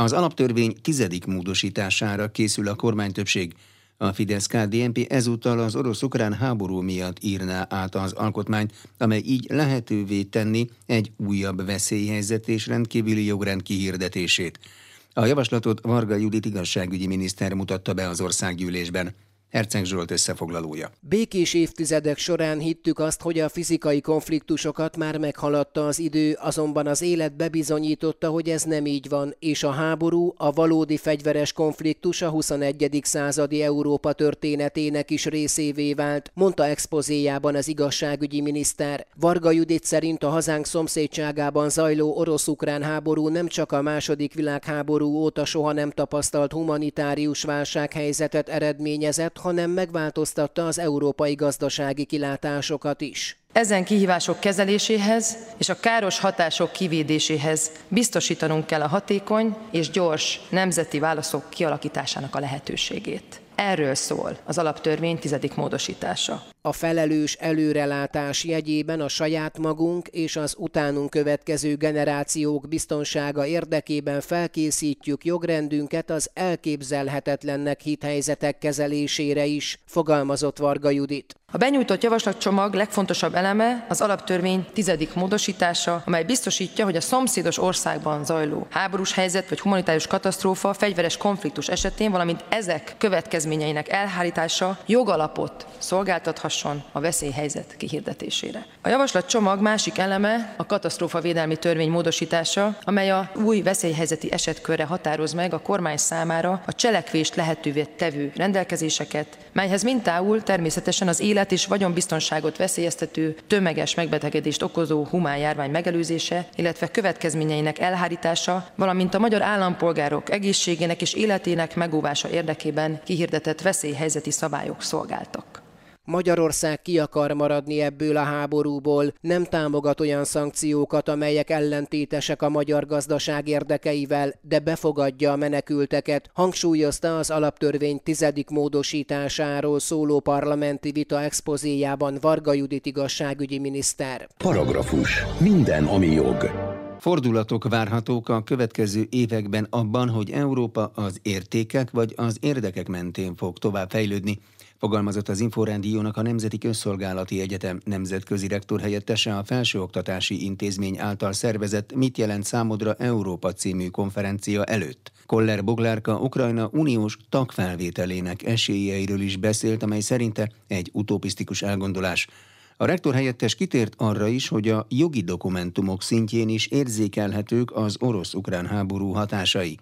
Az alaptörvény tizedik módosítására készül a kormánytöbbség. A Fidesz-KDNP ezúttal az orosz-ukrán háború miatt írná át az alkotmányt, amely így lehetővé tenni egy újabb veszélyhelyzet és rendkívüli jogrend kihirdetését. A javaslatot Varga Judit igazságügyi miniszter mutatta be az országgyűlésben. Herceg Zsolt összefoglalója. Békés évtizedek során hittük azt, hogy a fizikai konfliktusokat már meghaladta az idő, azonban az élet bebizonyította, hogy ez nem így van, és a háború, a valódi fegyveres konfliktus a 21. századi Európa történetének is részévé vált, mondta expozéjában az igazságügyi miniszter. Varga Judit szerint a hazánk szomszédságában zajló orosz-ukrán háború nem csak a második világháború óta soha nem tapasztalt humanitárius válsághelyzetet eredményezett, hanem megváltoztatta az európai gazdasági kilátásokat is. Ezen kihívások kezeléséhez és a káros hatások kivédéséhez biztosítanunk kell a hatékony és gyors nemzeti válaszok kialakításának a lehetőségét. Erről szól az alaptörvény tizedik módosítása. A felelős előrelátás jegyében a saját magunk és az utánunk következő generációk biztonsága érdekében felkészítjük jogrendünket az elképzelhetetlennek hit helyzetek kezelésére is, fogalmazott Varga Judit. A benyújtott javaslatcsomag legfontosabb eleme az alaptörvény tizedik módosítása, amely biztosítja, hogy a szomszédos országban zajló háborús helyzet vagy humanitárius katasztrófa, fegyveres konfliktus esetén, valamint ezek következményeinek elhárítása jogalapot szolgáltathasson a veszélyhelyzet kihirdetésére. A javaslatcsomag másik eleme a katasztrófavédelmi törvény módosítása, amely a új veszélyhelyzeti esetkörre határoz meg a kormány számára a cselekvést lehetővé tevő rendelkezéseket, melyhez mintául természetesen az élet és vagyonbiztonságot veszélyeztető, tömeges megbetegedést okozó humán járvány megelőzése, illetve következményeinek elhárítása, valamint a magyar állampolgárok egészségének és életének megóvása érdekében kihirdetett veszélyhelyzeti szabályok szolgáltak. Magyarország ki akar maradni ebből a háborúból, nem támogat olyan szankciókat, amelyek ellentétesek a magyar gazdaság érdekeivel, de befogadja a menekülteket, hangsúlyozta az alaptörvény tizedik módosításáról szóló parlamenti vita expozéjában Varga Judit igazságügyi miniszter. Paragrafus. Minden, ami jog. Fordulatok várhatók a következő években abban, hogy Európa az értékek vagy az érdekek mentén fog tovább fejlődni, fogalmazott az Inforádiónak a Nemzeti Közszolgálati Egyetem nemzetközi rektor helyettese a Felsőoktatási Intézmény által szervezett Mit jelent számodra Európa című konferencia előtt. Koller Boglárka Ukrajna uniós tagfelvételének esélyeiről is beszélt, amely szerinte egy utopisztikus elgondolás. A rektor helyettes kitért arra is, hogy a jogi dokumentumok szintjén is érzékelhetők az orosz-ukrán háború hatásai.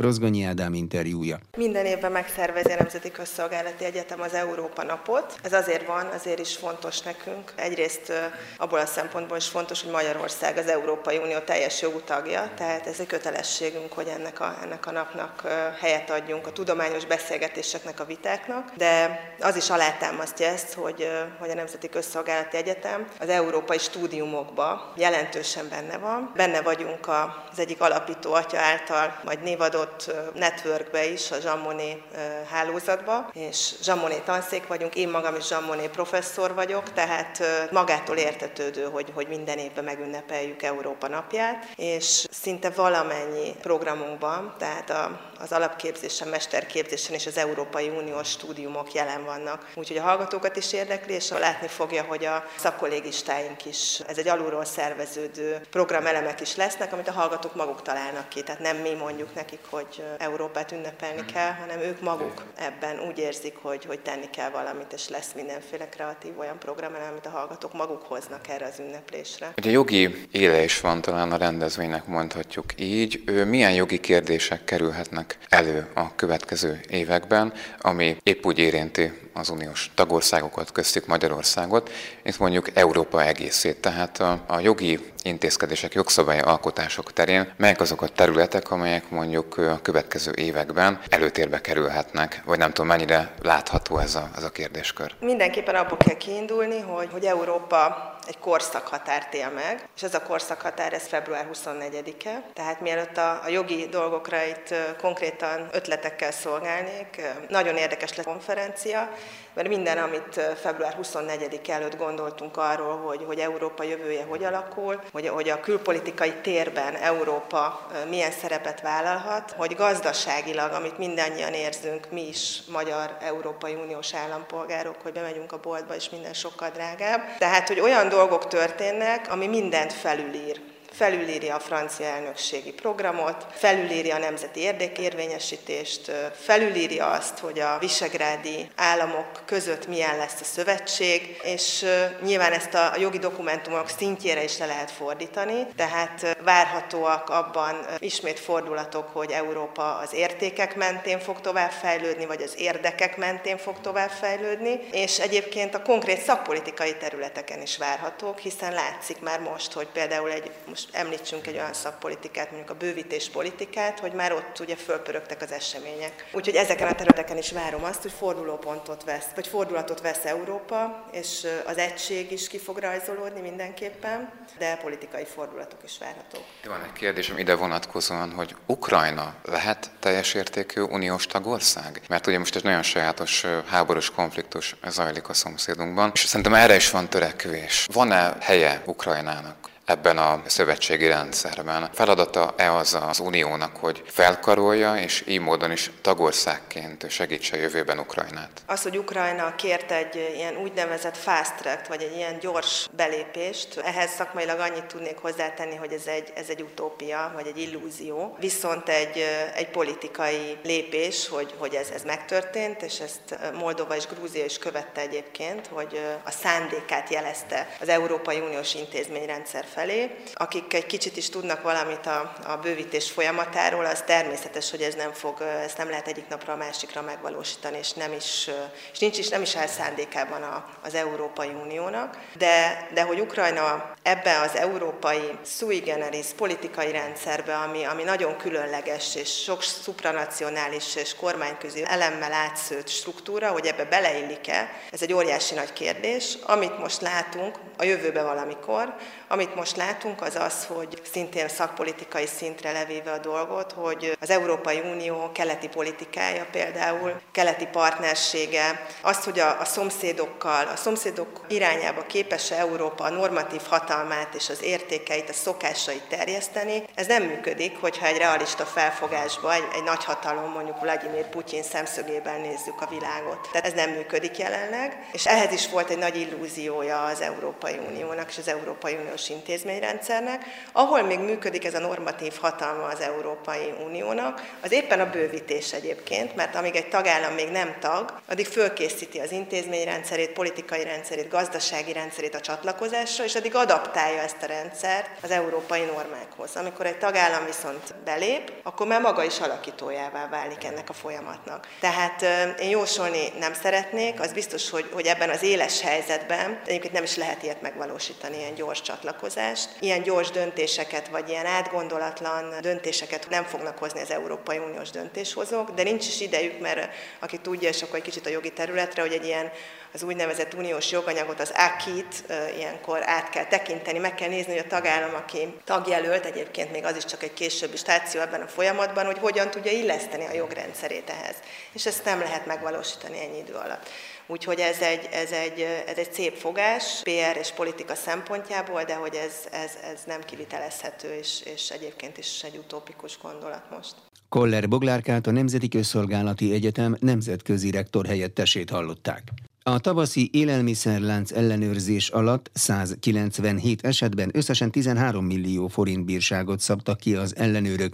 Rozgonyi Ádám interjúja. Minden évben megszervezi a Nemzeti Közszolgálati Egyetem az Európa Napot. Ez azért van, azért is fontos nekünk. Egyrészt abból a szempontból is fontos, hogy Magyarország az Európai Unió teljes jogú tagja, tehát ez egy kötelességünk, hogy ennek a, ennek a napnak helyet adjunk a tudományos beszélgetéseknek, a vitáknak, de az is alátámasztja ezt, hogy, hogy a Nemzeti Közszolgálati Egyetem az európai stúdiumokba jelentősen benne van. Benne vagyunk az egyik alapító atya által majd névadott adott networkbe is, a Zsammoné hálózatba, és Zsammoné tanszék vagyunk, én magam is Zsammoné professzor vagyok, tehát magától értetődő, hogy, hogy minden évben megünnepeljük Európa napját, és szinte valamennyi programunkban, tehát a, az alapképzésen, mesterképzésen és az Európai Uniós stúdiumok jelen vannak. Úgyhogy a hallgatókat is érdekli, és látni fogja, hogy a szakkollégistáink is, ez egy alulról szerveződő programelemek is lesznek, amit a hallgatók maguk találnak ki, tehát nem mi mondjuk nekik, hogy Európát ünnepelni kell, hanem ők maguk ebben úgy érzik, hogy, hogy tenni kell valamit, és lesz mindenféle kreatív olyan program, amit a hallgatók maguk hoznak erre az ünneplésre. Ugye jogi éle is van talán a rendezvénynek mondhatjuk így. Ő milyen jogi kérdések kerülhetnek elő a következő években, ami épp úgy érinti az uniós tagországokat, köztük Magyarországot, mint mondjuk Európa egészét. Tehát a, a jogi intézkedések, jogszabály alkotások terén melyek azok a területek, amelyek mondjuk a következő években előtérbe kerülhetnek, vagy nem tudom, mennyire látható ez a, ez a kérdéskör? Mindenképpen abból kell kiindulni, hogy, hogy Európa egy korszakhatárt él meg, és ez a korszakhatár ez február 24-e, tehát mielőtt a, a jogi dolgokra itt konkrétan ötletekkel szolgálnék, nagyon érdekes lesz a konferencia, mert minden, amit február 24 előtt gondoltunk arról, hogy, hogy Európa jövője hogy alakul, hogy, hogy a külpolitikai térben Európa milyen szerepet vállalhat, hogy gazdaságilag, amit mindannyian érzünk, mi is magyar Európai Uniós állampolgárok, hogy bemegyünk a boltba, és minden sokkal drágább. Tehát, hogy olyan dolgok történnek, ami mindent felülír felülírja a francia elnökségi programot, felülírja a nemzeti érdekérvényesítést, felülírja azt, hogy a visegrádi államok között milyen lesz a szövetség, és nyilván ezt a jogi dokumentumok szintjére is le lehet fordítani, tehát várhatóak abban ismét fordulatok, hogy Európa az értékek mentén fog tovább fejlődni, vagy az érdekek mentén fog tovább fejlődni, és egyébként a konkrét szakpolitikai területeken is várhatók, hiszen látszik már most, hogy például egy, most említsünk egy olyan szakpolitikát, mondjuk a bővítés politikát, hogy már ott ugye fölpörögtek az események. Úgyhogy ezeken a területeken is várom azt, hogy fordulópontot vesz, vagy fordulatot vesz Európa, és az egység is ki fog rajzolódni mindenképpen, de politikai fordulatok is várhatók. Van egy kérdésem ide vonatkozóan, hogy Ukrajna lehet teljes értékű uniós tagország? Mert ugye most egy nagyon sajátos háborús konfliktus zajlik a szomszédunkban, és szerintem erre is van törekvés. Van-e helye Ukrajnának? Ebben a szövetségi rendszerben. Feladata-e az az uniónak, hogy felkarolja, és így módon is tagországként segítse jövőben Ukrajnát? Az, hogy Ukrajna kért egy ilyen úgynevezett fast track, vagy egy ilyen gyors belépést, ehhez szakmailag annyit tudnék hozzátenni, hogy ez egy, ez egy utópia, vagy egy illúzió, viszont egy, egy politikai lépés, hogy, hogy ez, ez megtörtént, és ezt Moldova és Grúzia is követte egyébként, hogy a szándékát jelezte az Európai Uniós intézményrendszer felé, felé. Akik egy kicsit is tudnak valamit a, a bővítés folyamatáról, az természetes, hogy ez nem fog, ezt nem lehet egyik napra a másikra megvalósítani, és nem is, és nincs is, nem is áll szándékában a, az Európai Uniónak. De, de hogy Ukrajna ebbe az európai sui generis politikai rendszerbe, ami, ami nagyon különleges, és sok supranacionális és kormányközi elemmel átszőtt struktúra, hogy ebbe beleillik-e, ez egy óriási nagy kérdés. Amit most látunk, a jövőbe valamikor, amit most látunk, az az, hogy szintén szakpolitikai szintre levéve a dolgot, hogy az Európai Unió keleti politikája például, keleti partnersége, az, hogy a, a szomszédokkal, a szomszédok irányába képes-e Európa a normatív hatalmát és az értékeit, a szokásait terjeszteni, ez nem működik, hogyha egy realista felfogásba, egy, egy nagy hatalom, mondjuk Vladimir Putyin szemszögében nézzük a világot. Tehát ez nem működik jelenleg, és ehhez is volt egy nagy illúziója az Európai Uniónak és az Európai Uniós intézménynek, intézményrendszernek, ahol még működik ez a normatív hatalma az Európai Uniónak, az éppen a bővítés egyébként, mert amíg egy tagállam még nem tag, addig fölkészíti az intézményrendszerét, politikai rendszerét, gazdasági rendszerét a csatlakozásra, és addig adaptálja ezt a rendszert az európai normákhoz. Amikor egy tagállam viszont belép, akkor már maga is alakítójává válik ennek a folyamatnak. Tehát én jósolni nem szeretnék, az biztos, hogy, hogy ebben az éles helyzetben egyébként nem is lehet ilyet megvalósítani, ilyen gyors csatlakozás, megállapodást. Ilyen gyors döntéseket, vagy ilyen átgondolatlan döntéseket nem fognak hozni az Európai Uniós döntéshozók, de nincs is idejük, mert aki tudja, és akkor egy kicsit a jogi területre, hogy egy ilyen az úgynevezett uniós joganyagot, az AKIT ilyenkor át kell tekinteni, meg kell nézni, hogy a tagállam, aki tagjelölt, egyébként még az is csak egy későbbi stáció ebben a folyamatban, hogy hogyan tudja illeszteni a jogrendszerét ehhez. És ezt nem lehet megvalósítani ennyi idő alatt. Úgyhogy ez egy, ez egy, ez egy szép fogás PR és politika szempontjából, de hogy ez, ez, ez nem kivitelezhető, és, és egyébként is egy utópikus gondolat most. Koller Boglárkát a Nemzeti Közszolgálati Egyetem nemzetközi rektor helyettesét hallották. A tavaszi élelmiszerlánc ellenőrzés alatt 197 esetben összesen 13 millió forint bírságot szabtak ki az ellenőrök,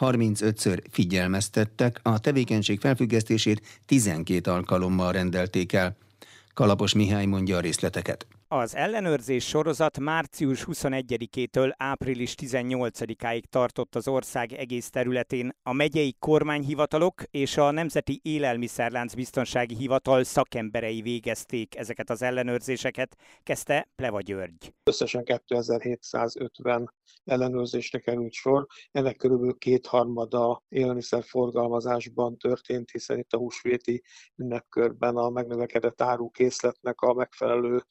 35-ször figyelmeztettek, a tevékenység felfüggesztését 12 alkalommal rendelték el. Kalapos Mihály mondja a részleteket. Az ellenőrzés sorozat március 21-től április 18-áig tartott az ország egész területén. A megyei kormányhivatalok és a Nemzeti Élelmiszerlánc Biztonsági Hivatal szakemberei végezték ezeket az ellenőrzéseket, kezdte Pleva György. Összesen 2750 ellenőrzésre került sor. Ennek körülbelül kétharmada élelmiszerforgalmazásban történt, hiszen itt a húsvéti ünnepkörben a megnövekedett árukészletnek a megfelelő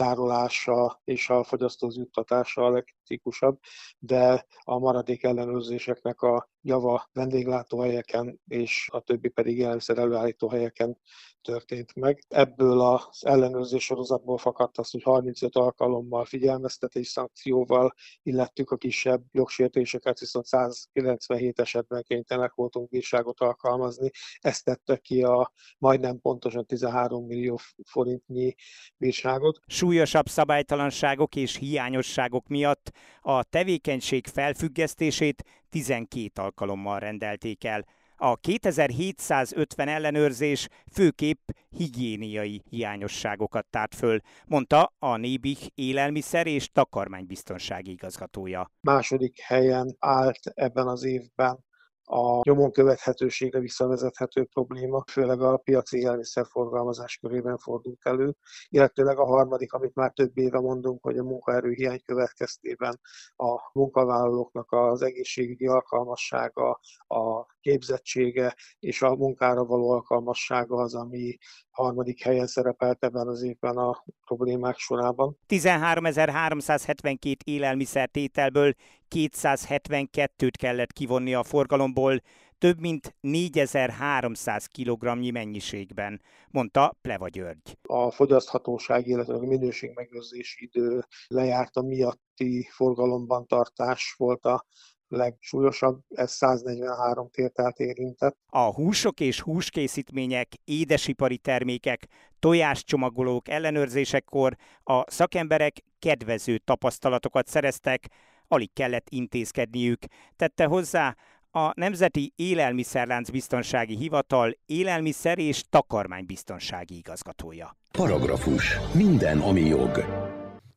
tárolása és a fogyasztóz juttatása a legkritikusabb, de a maradék ellenőrzéseknek a java vendéglátóhelyeken és a többi pedig jelenszer előállító helyeken történt meg. Ebből az ellenőrzés sorozatból fakadt az, hogy 35 alkalommal figyelmeztetés szankcióval illettük a kisebb jogsértéseket, viszont 197 esetben kénytelenek voltunk bírságot alkalmazni. Ezt tette ki a majdnem pontosan 13 millió forintnyi bírságot. Súlyosabb szabálytalanságok és hiányosságok miatt a tevékenység felfüggesztését 12 alkalommal rendelték el. A 2750 ellenőrzés főképp higiéniai hiányosságokat tárt föl, mondta a Nébih élelmiszer és takarmánybiztonsági igazgatója. Második helyen állt ebben az évben a nyomon követhetőségre visszavezethető probléma, főleg a piaci élelmiszerforgalmazás körében fordult elő, illetőleg a harmadik, amit már több éve mondunk, hogy a munkaerőhiány következtében a munkavállalóknak az egészségügyi alkalmassága, a képzettsége és a munkára való alkalmassága az, ami harmadik helyen szerepelt ebben az évben a problémák sorában. 13.372 élelmiszertételből 272-t kellett kivonni a forgalomból, több mint 4300 kg mennyiségben, mondta Pleva György. A fogyaszthatóság, illetve a minőségmegőrzési idő lejárta miatti forgalomban tartás volt a legsúlyosabb, ez 143 tételt érintett. A húsok és húskészítmények, édesipari termékek, tojáscsomagolók ellenőrzésekor a szakemberek kedvező tapasztalatokat szereztek, alig kellett intézkedniük, tette hozzá a Nemzeti Élelmiszerlánc Biztonsági Hivatal élelmiszer és takarmánybiztonsági igazgatója. Paragrafus. Minden, ami jog.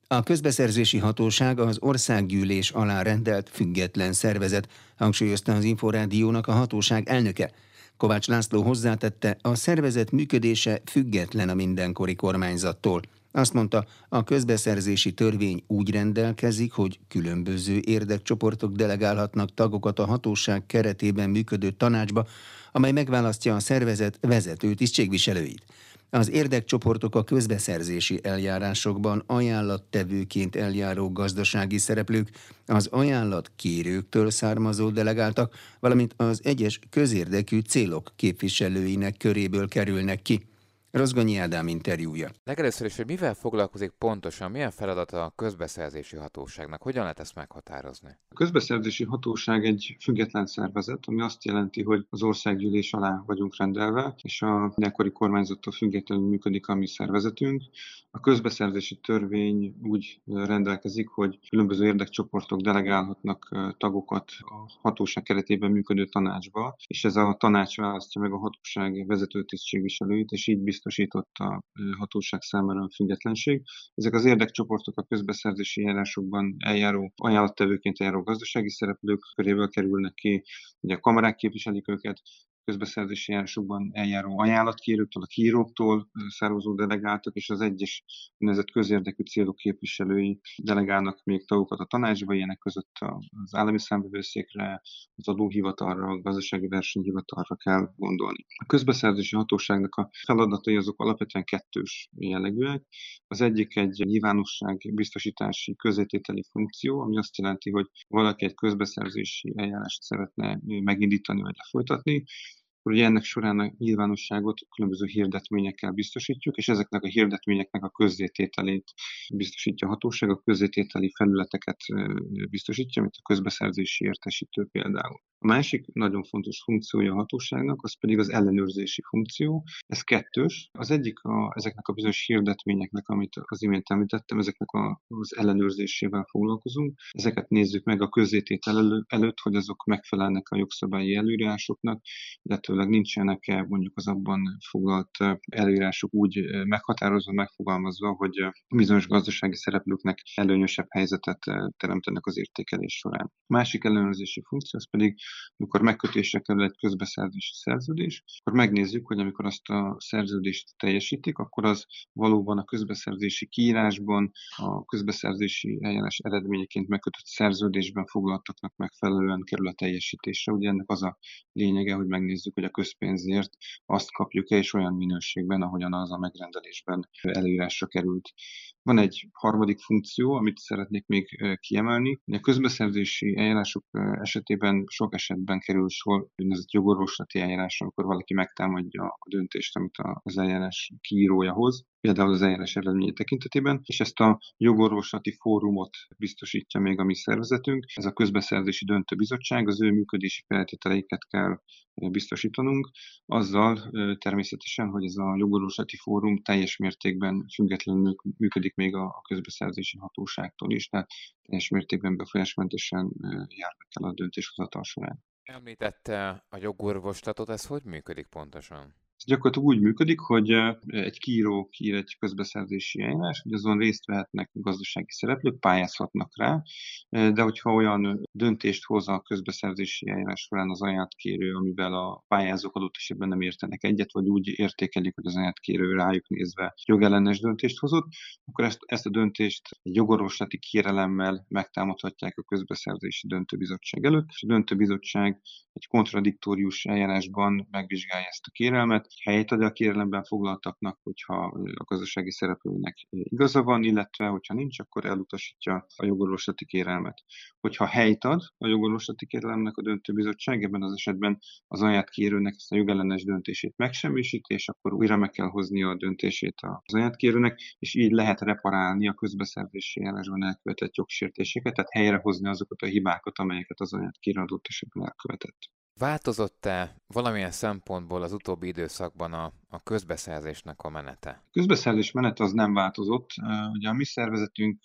A közbeszerzési hatóság az országgyűlés alá rendelt független szervezet, hangsúlyozta az Inforádiónak a hatóság elnöke. Kovács László hozzátette, a szervezet működése független a mindenkori kormányzattól. Azt mondta, a közbeszerzési törvény úgy rendelkezik, hogy különböző érdekcsoportok delegálhatnak tagokat a hatóság keretében működő tanácsba, amely megválasztja a szervezet vezető tisztségviselőit. Az érdekcsoportok a közbeszerzési eljárásokban ajánlattevőként eljáró gazdasági szereplők, az ajánlat kérőktől származó delegáltak, valamint az egyes közérdekű célok képviselőinek köréből kerülnek ki. Rozgonyi Ádám interjúja. Legelőször is, hogy mivel foglalkozik pontosan, milyen feladata a közbeszerzési hatóságnak, hogyan lehet ezt meghatározni? A közbeszerzési hatóság egy független szervezet, ami azt jelenti, hogy az országgyűlés alá vagyunk rendelve, és a mindenkori kormányzattól függetlenül működik a mi szervezetünk. A közbeszerzési törvény úgy rendelkezik, hogy különböző érdekcsoportok delegálhatnak tagokat a hatóság keretében működő tanácsba, és ez a tanács választja meg a hatóság vezető tisztségviselőit, és így biztosított a hatóság számára a függetlenség. Ezek az érdekcsoportok a közbeszerzési járásokban eljáró, ajánlattevőként eljáró gazdasági szereplők köréből kerülnek ki, ugye a kamarák képviselik őket, közbeszerzési járásokban eljáró ajánlatkérőktől, a kíróktól származó delegáltak, és az egyes úgynevezett közérdekű célok képviselői delegálnak még tagokat a tanácsba, ilyenek között az állami számbevőszékre, az adóhivatalra, a gazdasági versenyhivatalra kell gondolni. A közbeszerzési hatóságnak a feladatai azok alapvetően kettős jellegűek. Az egyik egy nyilvánosság biztosítási közétételi funkció, ami azt jelenti, hogy valaki egy közbeszerzési eljárást szeretne megindítani vagy lefolytatni, akkor ugye ennek során a nyilvánosságot különböző hirdetményekkel biztosítjuk, és ezeknek a hirdetményeknek a közzétételét biztosítja a hatóság, a közzétételi felületeket biztosítja, mint a közbeszerzési értesítő például. A másik nagyon fontos funkciója a hatóságnak, az pedig az ellenőrzési funkció. Ez kettős. Az egyik a, ezeknek a bizonyos hirdetményeknek, amit az imént említettem, ezeknek a, az ellenőrzésével foglalkozunk. Ezeket nézzük meg a közzététel elő, előtt, hogy azok megfelelnek a jogszabályi előírásoknak, illetőleg nincsenek-e mondjuk az abban foglalt előírások úgy meghatározva, megfogalmazva, hogy bizonyos gazdasági szereplőknek előnyösebb helyzetet teremtenek az értékelés során. Másik ellenőrzési funkció az pedig amikor megkötésre kerül egy közbeszerzési szerződés, akkor megnézzük, hogy amikor azt a szerződést teljesítik, akkor az valóban a közbeszerzési kiírásban, a közbeszerzési eljárás eredményeként megkötött szerződésben foglaltaknak megfelelően kerül a teljesítésre. Ugye ennek az a lényege, hogy megnézzük, hogy hogy a közpénzért azt kapjuk-e, és olyan minőségben, ahogyan az a megrendelésben előírásra került. Van egy harmadik funkció, amit szeretnék még kiemelni. A közbeszerzési eljárások esetében sok esetben kerül sor úgynevezett jogorvoslati eljárásra, amikor valaki megtámadja a döntést, amit az eljárás kiírója hoz például az eljárás eredménye tekintetében, és ezt a jogorvoslati fórumot biztosítja még a mi szervezetünk. Ez a közbeszerzési döntőbizottság, az ő működési feltételeiket kell biztosítanunk, azzal természetesen, hogy ez a jogorvoslati fórum teljes mértékben függetlenül működik még a közbeszerzési hatóságtól is, tehát teljes mértékben befolyásmentesen járnak el a döntéshozatal során. Említette a jogorvoslatot, ez hogy működik pontosan? Gyakorlatilag úgy működik, hogy egy kiíró kiír egy közbeszerzési eljárás, hogy azon részt vehetnek gazdasági szereplők, pályázhatnak rá, de hogyha olyan döntést hoz a közbeszerzési eljárás során az ajánlatkérő, amivel a pályázók adott esetben nem értenek egyet, vagy úgy értékelik, hogy az ajánlatkérő rájuk nézve jogellenes döntést hozott, akkor ezt, ezt a döntést egy jogorvoslati kérelemmel megtámadhatják a közbeszerzési döntőbizottság előtt, és a döntőbizottság egy kontradiktórius eljárásban megvizsgálja ezt a kérelmet, helyt ad a kérelemben foglaltaknak, hogyha a gazdasági szereplőnek igaza van, illetve hogyha nincs, akkor elutasítja a jogorvoslati kérelmet. Hogyha helyt ad a jogorvoslati kérelemnek a döntőbizottság, ebben az esetben az ajánlatkérőnek ezt a jogellenes döntését megsemmisíti, és akkor újra meg kell hozni a döntését az ajánlatkérőnek, és így lehet reparálni a közbeszerzési eljárásban elkövetett jogsértéseket, tehát helyrehozni azokat a hibákat, amelyeket az ajánlatkérő adott esetben elkövetett. Változott-e valamilyen szempontból az utóbbi időszakban a, a közbeszerzésnek a menete? A közbeszerzés menete az nem változott. Ugye a mi szervezetünk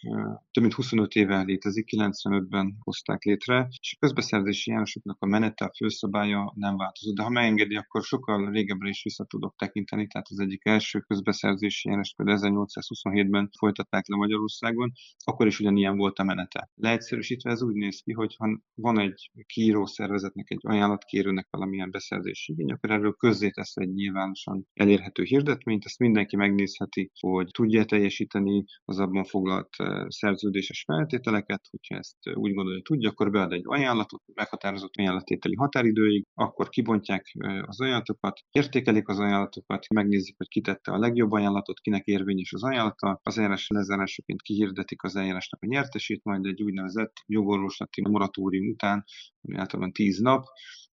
több mint 25 éve létezik, 95-ben hozták létre, és a közbeszerzési járásoknak a menete, a főszabálya nem változott. De ha megengedi, akkor sokkal régebbre is vissza tudok tekinteni. Tehát az egyik első közbeszerzési járás például 1827-ben folytatták le Magyarországon, akkor is ugyanilyen volt a menete. Leegyszerűsítve ez úgy néz ki, hogy ha van egy kiíró szervezetnek egy ajánlat, ajánlatkérőnek valamilyen beszerzési igény, akkor erről közzétesz egy nyilvánosan elérhető hirdetményt, ezt mindenki megnézheti, hogy tudja teljesíteni az abban foglalt szerződéses feltételeket, hogyha ezt úgy gondolja, tudja, akkor bead egy ajánlatot, meghatározott ajánlatételi határidőig, akkor kibontják az ajánlatokat, értékelik az ajánlatokat, megnézik, hogy kitette a legjobb ajánlatot, kinek érvényes az ajánlata, az eljárás lezárásaként kihirdetik az eljárásnak a nyertesét, majd egy úgynevezett jogorvoslati moratórium után, ami általában 10 nap,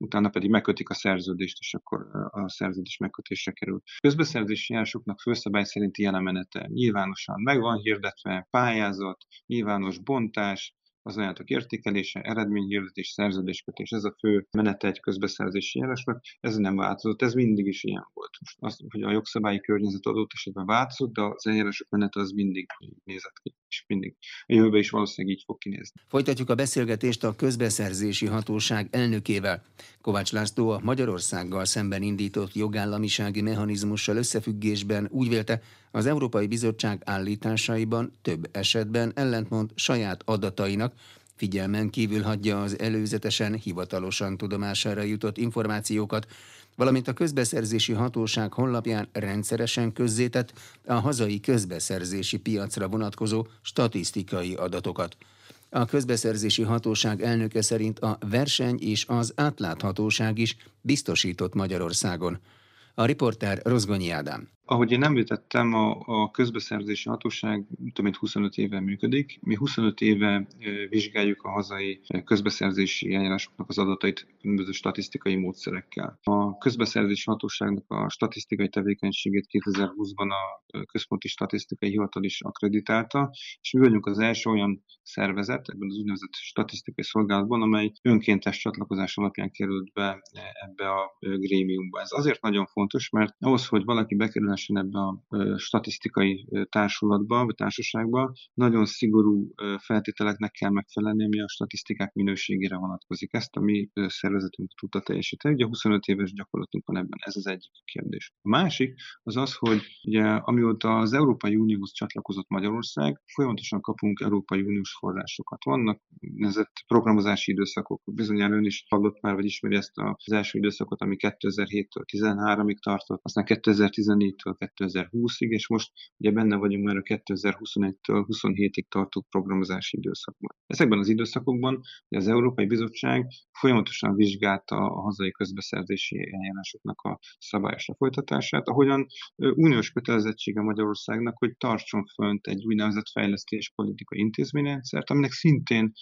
utána pedig megkötik a szerződést, és akkor a szerződés megkötésre kerül. Közbeszerzési járásoknak főszabály szerinti jelenmenete nyilvánosan meg hirdetve, pályázat, nyilvános bontás, az ajánlatok értékelése, eredményhirdetés, szerződéskötés, ez a fő menete egy közbeszerzési járásnak, ez nem változott, ez mindig is ilyen volt. Most az, hogy a jogszabályi környezet adott esetben változott, de az eljárások menete az mindig nézett ki, és mindig a jövőben is valószínűleg így fog kinézni. Folytatjuk a beszélgetést a közbeszerzési hatóság elnökével. Kovács László a Magyarországgal szemben indított jogállamisági mechanizmussal összefüggésben úgy vélte, az Európai Bizottság állításaiban több esetben ellentmond saját adatainak, figyelmen kívül hagyja az előzetesen hivatalosan tudomására jutott információkat, valamint a közbeszerzési hatóság honlapján rendszeresen közzétett a hazai közbeszerzési piacra vonatkozó statisztikai adatokat. A közbeszerzési hatóság elnöke szerint a verseny és az átláthatóság is biztosított Magyarországon. A riporter Rozgonyi Ádám. Ahogy én említettem, a, a közbeszerzési hatóság több mint 25 éve működik. Mi 25 éve vizsgáljuk a hazai közbeszerzési eljárásoknak az adatait különböző statisztikai módszerekkel. A közbeszerzési hatóságnak a statisztikai tevékenységét 2020-ban a Központi Statisztikai Hivatal is akreditálta, és mi vagyunk az első olyan szervezet ebben az úgynevezett statisztikai szolgálatban, amely önkéntes csatlakozás alapján került be ebbe a grémiumba. Ez azért nagyon fontos, mert ahhoz, hogy valaki bekerül különösen ebbe a statisztikai társulatba, vagy társaságba nagyon szigorú feltételeknek kell megfelelni, ami a statisztikák minőségére vonatkozik. Ezt a mi szervezetünk tudta teljesíteni. Ugye 25 éves gyakorlatunk van ebben, ez az egyik kérdés. A másik az az, hogy ugye amióta az Európai Unióhoz csatlakozott Magyarország, folyamatosan kapunk Európai Uniós forrásokat. Vannak nezett programozási időszakok, bizonyára ön is hallott már, vagy ismeri ezt az első időszakot, ami 2007-től 13-ig tartott, aztán 2014-től 2021-től 2020-ig, és most ugye benne vagyunk már a 2021-től 27-ig tartó programozási időszakban. Ezekben az időszakokban az Európai Bizottság folyamatosan vizsgálta a hazai közbeszerzési eljárásoknak a szabályos lefolytatását, ahogyan uniós kötelezettsége Magyarországnak, hogy tartson fönt egy úgynevezett fejlesztéspolitikai intézményrendszert, aminek szintén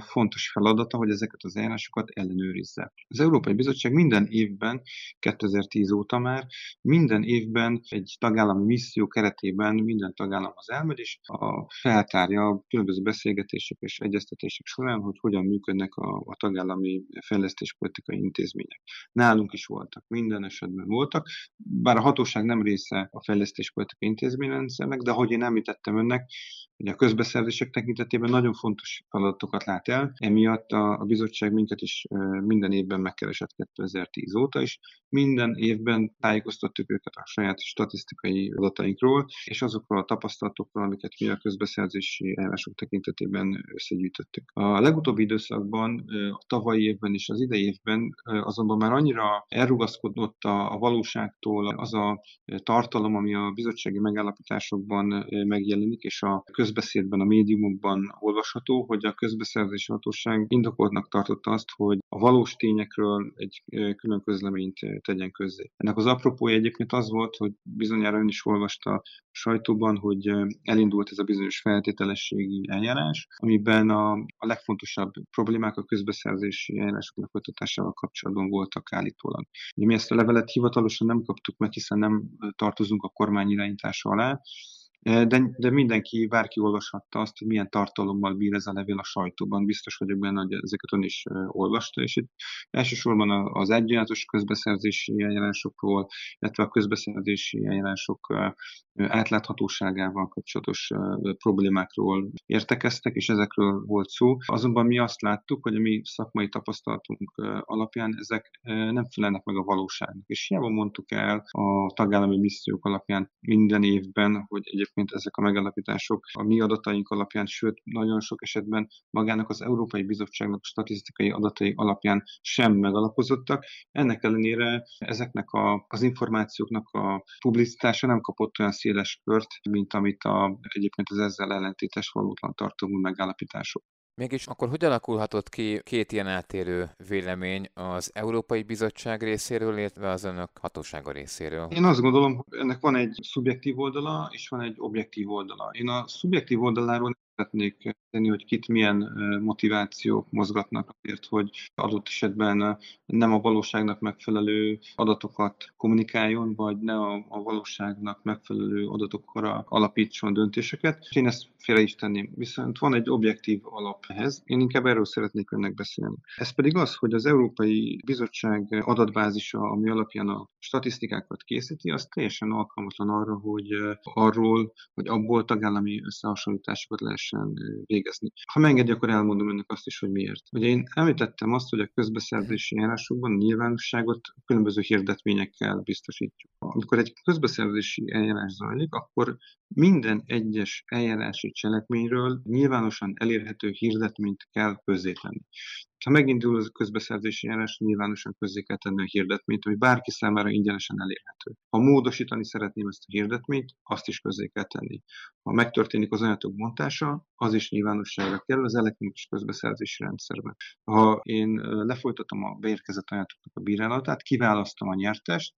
fontos feladata, hogy ezeket az eljárásokat ellenőrizze. Az Európai Bizottság minden évben, 2010 óta már, minden évben egy tagállami misszió keretében minden tagállam az elmegy, és a feltárja a különböző beszélgetések és egyeztetések során, hogy hogyan működnek a, a tagállami fejlesztéspolitikai intézmények. Nálunk is voltak, minden esetben voltak, bár a hatóság nem része a fejlesztéspolitikai intézményrendszernek, de ahogy én említettem önnek, hogy a közbeszerzések tekintetében nagyon fontos feladatokat lát el, emiatt a, a bizottság minket is minden évben megkeresett 2010 óta is. Minden évben tájékoztattuk őket a saját statisztikai adatainkról, és azokról a tapasztalatokról, amiket mi a közbeszerzési eljárások tekintetében összegyűjtöttük. A legutóbbi időszakban, a tavalyi évben és az idei évben azonban már annyira elrugaszkodott a, a valóságtól az a tartalom, ami a bizottsági megállapításokban megjelenik, és a közbeszédben, a médiumokban olvasható, hogy a közbeszerzési hatóság indokoltnak tartotta azt, hogy a valós tényekről egy külön közleményt tegyen közzé. Ennek az apropója egyébként az volt, hogy bizonyára ön is olvasta a sajtóban, hogy elindult ez a bizonyos feltételességi eljárás, amiben a, a legfontosabb problémák a közbeszerzési eljárások lefolytatásával kapcsolatban voltak állítólag. mi ezt a levelet hivatalosan nem kaptuk meg, hiszen nem tartozunk a kormány irányítása alá, de, de mindenki, bárki olvashatta azt, hogy milyen tartalommal bír ez a levél a sajtóban. Biztos vagyok benne, hogy ezeket ön is olvasta, és itt elsősorban az egyenletes közbeszerzési eljárásokról, illetve a közbeszerzési eljárások átláthatóságával kapcsolatos problémákról értekeztek, és ezekről volt szó. Azonban mi azt láttuk, hogy a mi szakmai tapasztalatunk alapján ezek nem felelnek meg a valóságnak. És hiába mondtuk el a tagállami missziók alapján minden évben, hogy egyébként ezek a megállapítások a mi adataink alapján, sőt, nagyon sok esetben magának az Európai Bizottságnak statisztikai adatai alapján sem megalapozottak. Ennek ellenére ezeknek a, az információknak a publicitása nem kapott olyan széles kört, mint amit a, egyébként az ezzel ellentétes valótlan tartalmú megállapítások. Mégis akkor hogy alakulhatott ki két ilyen eltérő vélemény az Európai Bizottság részéről, illetve az önök hatósága részéről? Én azt gondolom, hogy ennek van egy szubjektív oldala, és van egy objektív oldala. Én a szubjektív oldaláról szeretnék tenni, hogy kit milyen motivációk mozgatnak azért, hogy adott esetben nem a valóságnak megfelelő adatokat kommunikáljon, vagy ne a, a valóságnak megfelelő adatokra alapítson döntéseket. Én ezt félre is tenném. Viszont van egy objektív alap ehhez. Én inkább erről szeretnék önnek beszélni. Ez pedig az, hogy az Európai Bizottság adatbázisa, ami alapján a statisztikákat készíti, az teljesen alkalmatlan arra, hogy arról, hogy abból tagállami összehasonlításokat lehessen végezni. Ha megengedi, akkor elmondom önnek azt is, hogy miért. Ugye én említettem azt, hogy a közbeszerzési eljárásokban nyilvánosságot különböző hirdetményekkel biztosítjuk. Amikor egy közbeszerzési eljárás zajlik, akkor minden egyes eljárási cselekményről nyilvánosan elérhető hirdetményt kell közzétenni. Ha megindul a közbeszerzési eljárás, nyilvánosan közzé kell tenni a hirdetményt, ami bárki számára ingyenesen elérhető. Ha módosítani szeretném ezt a hirdetményt, azt is közzé kell tenni. Ha megtörténik az anyatok bontása, az is nyilvánosságra kerül az elektronikus közbeszerzési rendszerben. Ha én lefolytatom a beérkezett anyatoknak a bírálatát, kiválasztom a nyertest,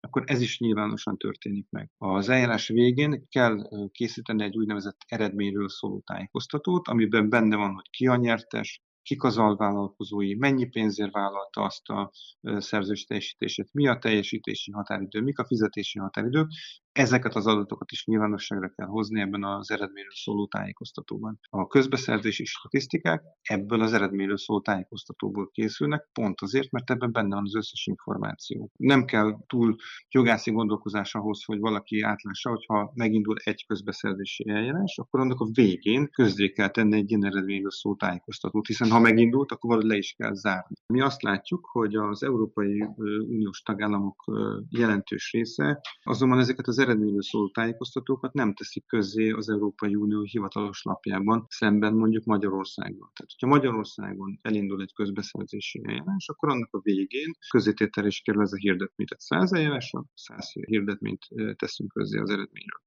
akkor ez is nyilvánosan történik meg. Az eljárás végén kell készíteni egy úgynevezett eredményről szóló tájékoztatót, amiben benne van, hogy ki a nyertes, kik az alvállalkozói, mennyi pénzért vállalta azt a szerzős teljesítését, mi a teljesítési határidő, mik a fizetési határidők, Ezeket az adatokat is nyilvánosságra kell hozni ebben az eredményről szóló tájékoztatóban. A közbeszerzési statisztikák ebből az eredményről szóló tájékoztatóból készülnek, pont azért, mert ebben benne van az összes információ. Nem kell túl jogászi gondolkozás ahhoz, hogy valaki átlássa, hogyha megindul egy közbeszerzési eljárás, akkor annak a végén közzé kell tenni egy ilyen eredményről szóló tájékoztatót, hiszen ha megindult, akkor valahogy le is kell zárni. Mi azt látjuk, hogy az Európai Uniós tagállamok jelentős része azonban ezeket az eredményről szóló tájékoztatókat nem teszik közzé az Európai Unió hivatalos lapjában, szemben mondjuk Magyarországon. Tehát, hogyha Magyarországon elindul egy közbeszerzési eljárás, akkor annak a végén közététel is kerül ez a hirdetmény. Tehát 100 eljárásra 100 hirdetményt teszünk közzé az eredményről.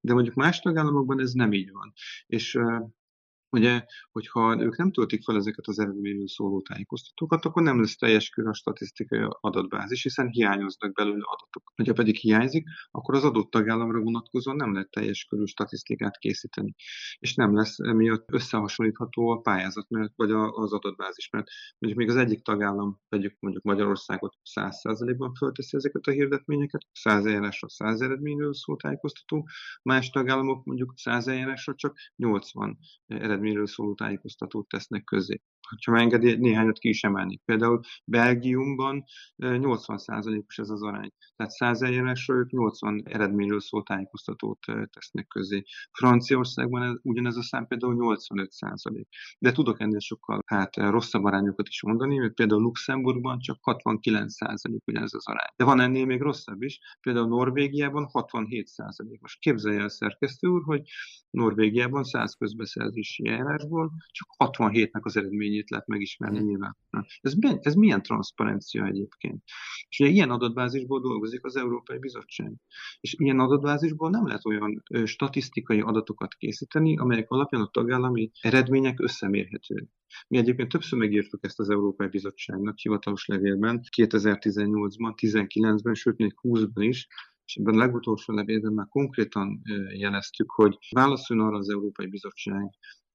De mondjuk más tagállamokban ez nem így van. És Ugye, hogyha ők nem töltik fel ezeket az eredményről szóló tájékoztatókat, akkor nem lesz teljes kör a statisztikai adatbázis, hiszen hiányoznak belőle adatok. Ha pedig hiányzik, akkor az adott tagállamra vonatkozóan nem lehet teljes körű statisztikát készíteni. És nem lesz emiatt összehasonlítható a pályázat mert, vagy az adatbázis, mert mondjuk még az egyik tagállam, vegyük mondjuk Magyarországot 100%-ban fölteszi ezeket a hirdetményeket, 100 eljárásra 100 eredményről szól tájékoztató, más tagállamok mondjuk 100 eljárásra csak 80 eredmény eredményről szóló tájékoztatót tesznek közé. Ha megengedi, néhányat ki is emelni. Például Belgiumban 80%-os ez az arány. Tehát 100 eljárásról ők 80 eredményről szóló tájékoztatót tesznek közé. Franciaországban ez, ugyanez a szám például 85%. De tudok ennél sokkal hát, rosszabb arányokat is mondani, mert például Luxemburgban csak 69% ugyanez az arány. De van ennél még rosszabb is, például Norvégiában 67%. Most képzelje el szerkesztő úr, hogy Norvégiában 100 közbeszerzési eljárásból csak 67-nek az eredményét lehet megismerni nyilván. Ez, ez milyen transzparencia egyébként? És ugye ilyen adatbázisból dolgozik az Európai Bizottság. És ilyen adatbázisból nem lehet olyan statisztikai adatokat készíteni, amelyek alapján a tagállami eredmények összemérhetőek. Mi egyébként többször megírtuk ezt az Európai Bizottságnak hivatalos levélben, 2018-ban, 19-ben, sőt még 20-ban is, és ebben a legutolsó levélben már konkrétan jeleztük, hogy válaszoljon arra az Európai Bizottság,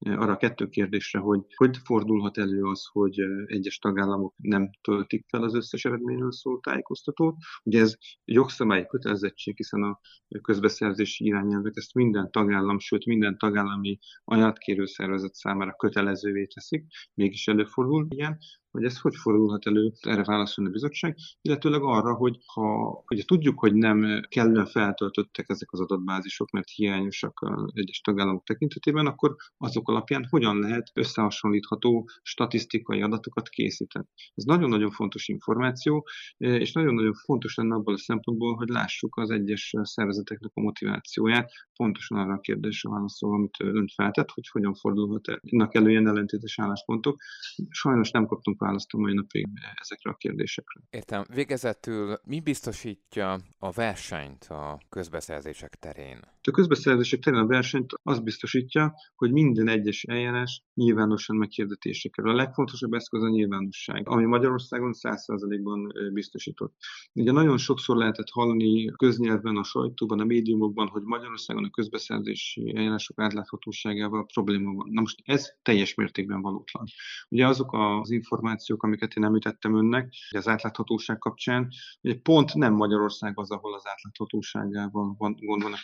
arra a kettő kérdésre, hogy hogy fordulhat elő az, hogy egyes tagállamok nem töltik fel az összes eredményről szóló tájékoztatót. Ugye ez jogszabályi kötelezettség, hiszen a közbeszerzési irányelvek ezt minden tagállam, sőt minden tagállami ajatkérő szervezet számára kötelezővé teszik, mégis előfordul ilyen hogy ez hogy fordulhat elő, erre válaszolni a bizottság, illetőleg arra, hogy ha ugye tudjuk, hogy nem kellően feltöltöttek ezek az adatbázisok, mert hiányosak a egyes tagállamok tekintetében, akkor azok alapján hogyan lehet összehasonlítható statisztikai adatokat készíteni. Ez nagyon-nagyon fontos információ, és nagyon-nagyon fontos lenne abból a szempontból, hogy lássuk az egyes szervezeteknek a motivációját, pontosan arra a kérdésre válaszol, amit ön feltett, hogy hogyan fordulhat. Ennek elő ilyen ellentétes álláspontok. Sajnos nem kaptunk választ a mai napig ezekre a kérdésekre. Értem. Végezetül mi biztosítja a versenyt a közbeszerzések terén? A közbeszerzések terén a versenyt az biztosítja, hogy minden egyes eljárás nyilvánosan meghirdetésre kerül. A legfontosabb eszköz a nyilvánosság, ami Magyarországon 100%-ban biztosított. Ugye nagyon sokszor lehetett hallani köznyelvben, a sajtóban, a médiumokban, hogy Magyarországon a közbeszerzési eljárások átláthatóságával probléma van. Na most ez teljes mértékben valótlan. Ugye azok az információk, amiket én említettem önnek, az átláthatóság kapcsán, hogy pont nem Magyarország az, ahol az átláthatóságával van, gond van a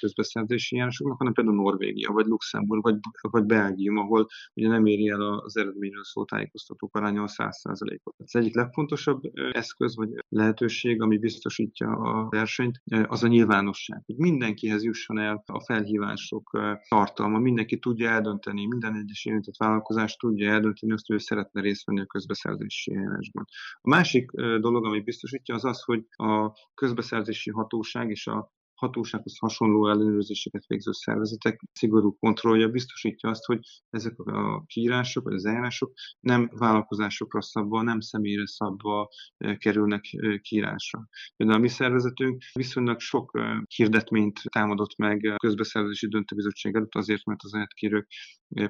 közbeszerzési járásoknak, hanem például Norvégia, vagy Luxemburg, vagy, vagy Belgium, ahol ugye nem éri el az eredményről szó tájékoztatók aránya a 100%-ot. Az egyik legfontosabb eszköz vagy lehetőség, ami biztosítja a versenyt, az a nyilvánosság. Hogy mindenkihez jusson el a felhívások tartalma, mindenki tudja eldönteni, minden egyes érintett vállalkozás tudja eldönteni azt, hogy ő szeretne részt venni a közbeszerzési eljárásban. A másik dolog, ami biztosítja, az az, hogy a közbeszerzési hatóság és a hatósághoz hasonló ellenőrzéseket végző szervezetek szigorú kontrollja biztosítja azt, hogy ezek a kiírások vagy az eljárások nem vállalkozásokra szabva, nem személyre szabva kerülnek kiírásra. Például a mi szervezetünk viszonylag sok hirdetményt támadott meg a közbeszerzési döntőbizottság előtt azért, mert az elkérők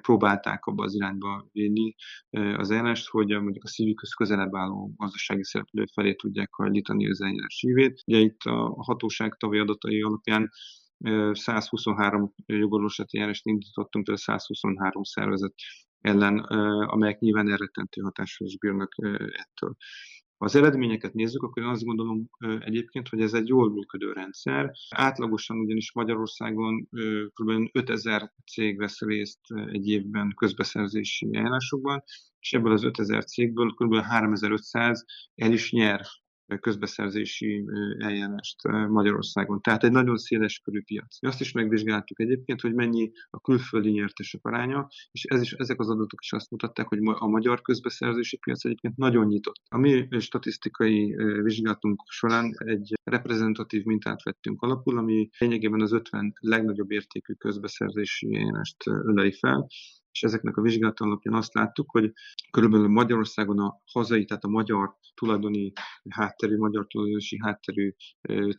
próbálták abba az irányba vinni az eljárást, hogy mondjuk a szívükhöz közelebb álló gazdasági szereplő felé tudják hajlítani az eljárás hívét. Ugye itt a hatóság tavalyi adatai alapján 123 jogorvoslati eljárást indítottunk, tehát 123 szervezet ellen, amelyek nyilván elrettentő hatással is bírnak ettől. Ha az eredményeket nézzük, akkor én azt gondolom egyébként, hogy ez egy jól működő rendszer. Átlagosan ugyanis Magyarországon kb. 5000 cég vesz részt egy évben közbeszerzési eljárásokban, és ebből az 5000 cégből kb. 3500 el is nyer közbeszerzési eljárást Magyarországon. Tehát egy nagyon széles körű piac. Mi azt is megvizsgáltuk egyébként, hogy mennyi a külföldi nyertesek aránya, és ez is, ezek az adatok is azt mutatták, hogy a magyar közbeszerzési piac egyébként nagyon nyitott. A mi statisztikai vizsgálatunk során egy reprezentatív mintát vettünk alapul, ami lényegében az 50 legnagyobb értékű közbeszerzési eljárást öleli fel, és ezeknek a vizsgálat alapján azt láttuk, hogy körülbelül Magyarországon a hazai, tehát a magyar tulajdoni hátterű, magyar tulajdonosi hátterű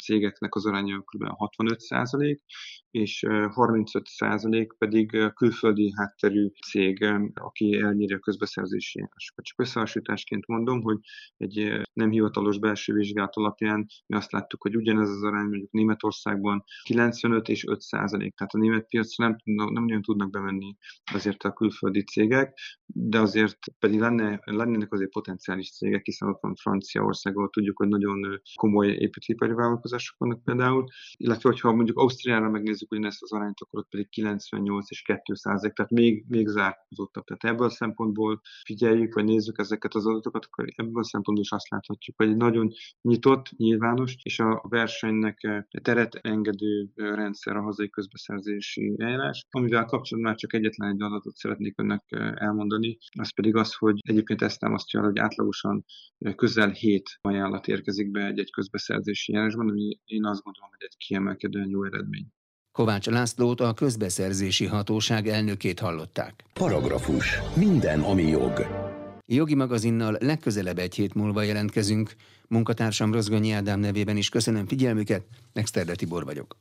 cégeknek az aránya kb. 65 százalék, és 35 százalék pedig külföldi hátterű cég, aki elnyeri a közbeszerzési járásokat. Csak összehasonlításként mondom, hogy egy nem hivatalos belső vizsgálat alapján mi azt láttuk, hogy ugyanez az arány mondjuk Németországban 95 és 5 százalék, tehát a német piacra nem, nem nagyon tudnak bemenni azért a külföldi cégek, de azért pedig lenne, lennének azért potenciális cégek, hiszen ott van Franciaország, ahol tudjuk, hogy nagyon komoly építőipari vállalkozások vannak például, illetve hogyha mondjuk Ausztriára megnézzük ugyanezt az arányt, akkor ott pedig 98 és 2 százalék, tehát még, még zárkózottabb. Tehát ebből a szempontból figyeljük, vagy nézzük ezeket az adatokat, akkor ebből a szempontból is azt láthatjuk, hogy egy nagyon nyitott, nyilvános, és a versenynek teret engedő rendszer a hazai közbeszerzési eljárás, amivel kapcsolatban már csak egyetlen egy adatot szeretnék önnek elmondani, az pedig az, hogy egyébként ezt támasztja, hogy átlagosan közel hét ajánlat érkezik be egy-egy közbeszerzési járásban, ami én azt gondolom, hogy egy kiemelkedően jó eredmény. Kovács Lászlót a közbeszerzési hatóság elnökét hallották. Paragrafus. Minden, ami jog. Jogi magazinnal legközelebb egy hét múlva jelentkezünk. Munkatársam Rozgonyi Ádám nevében is köszönöm figyelmüket, Nexterde Tibor vagyok.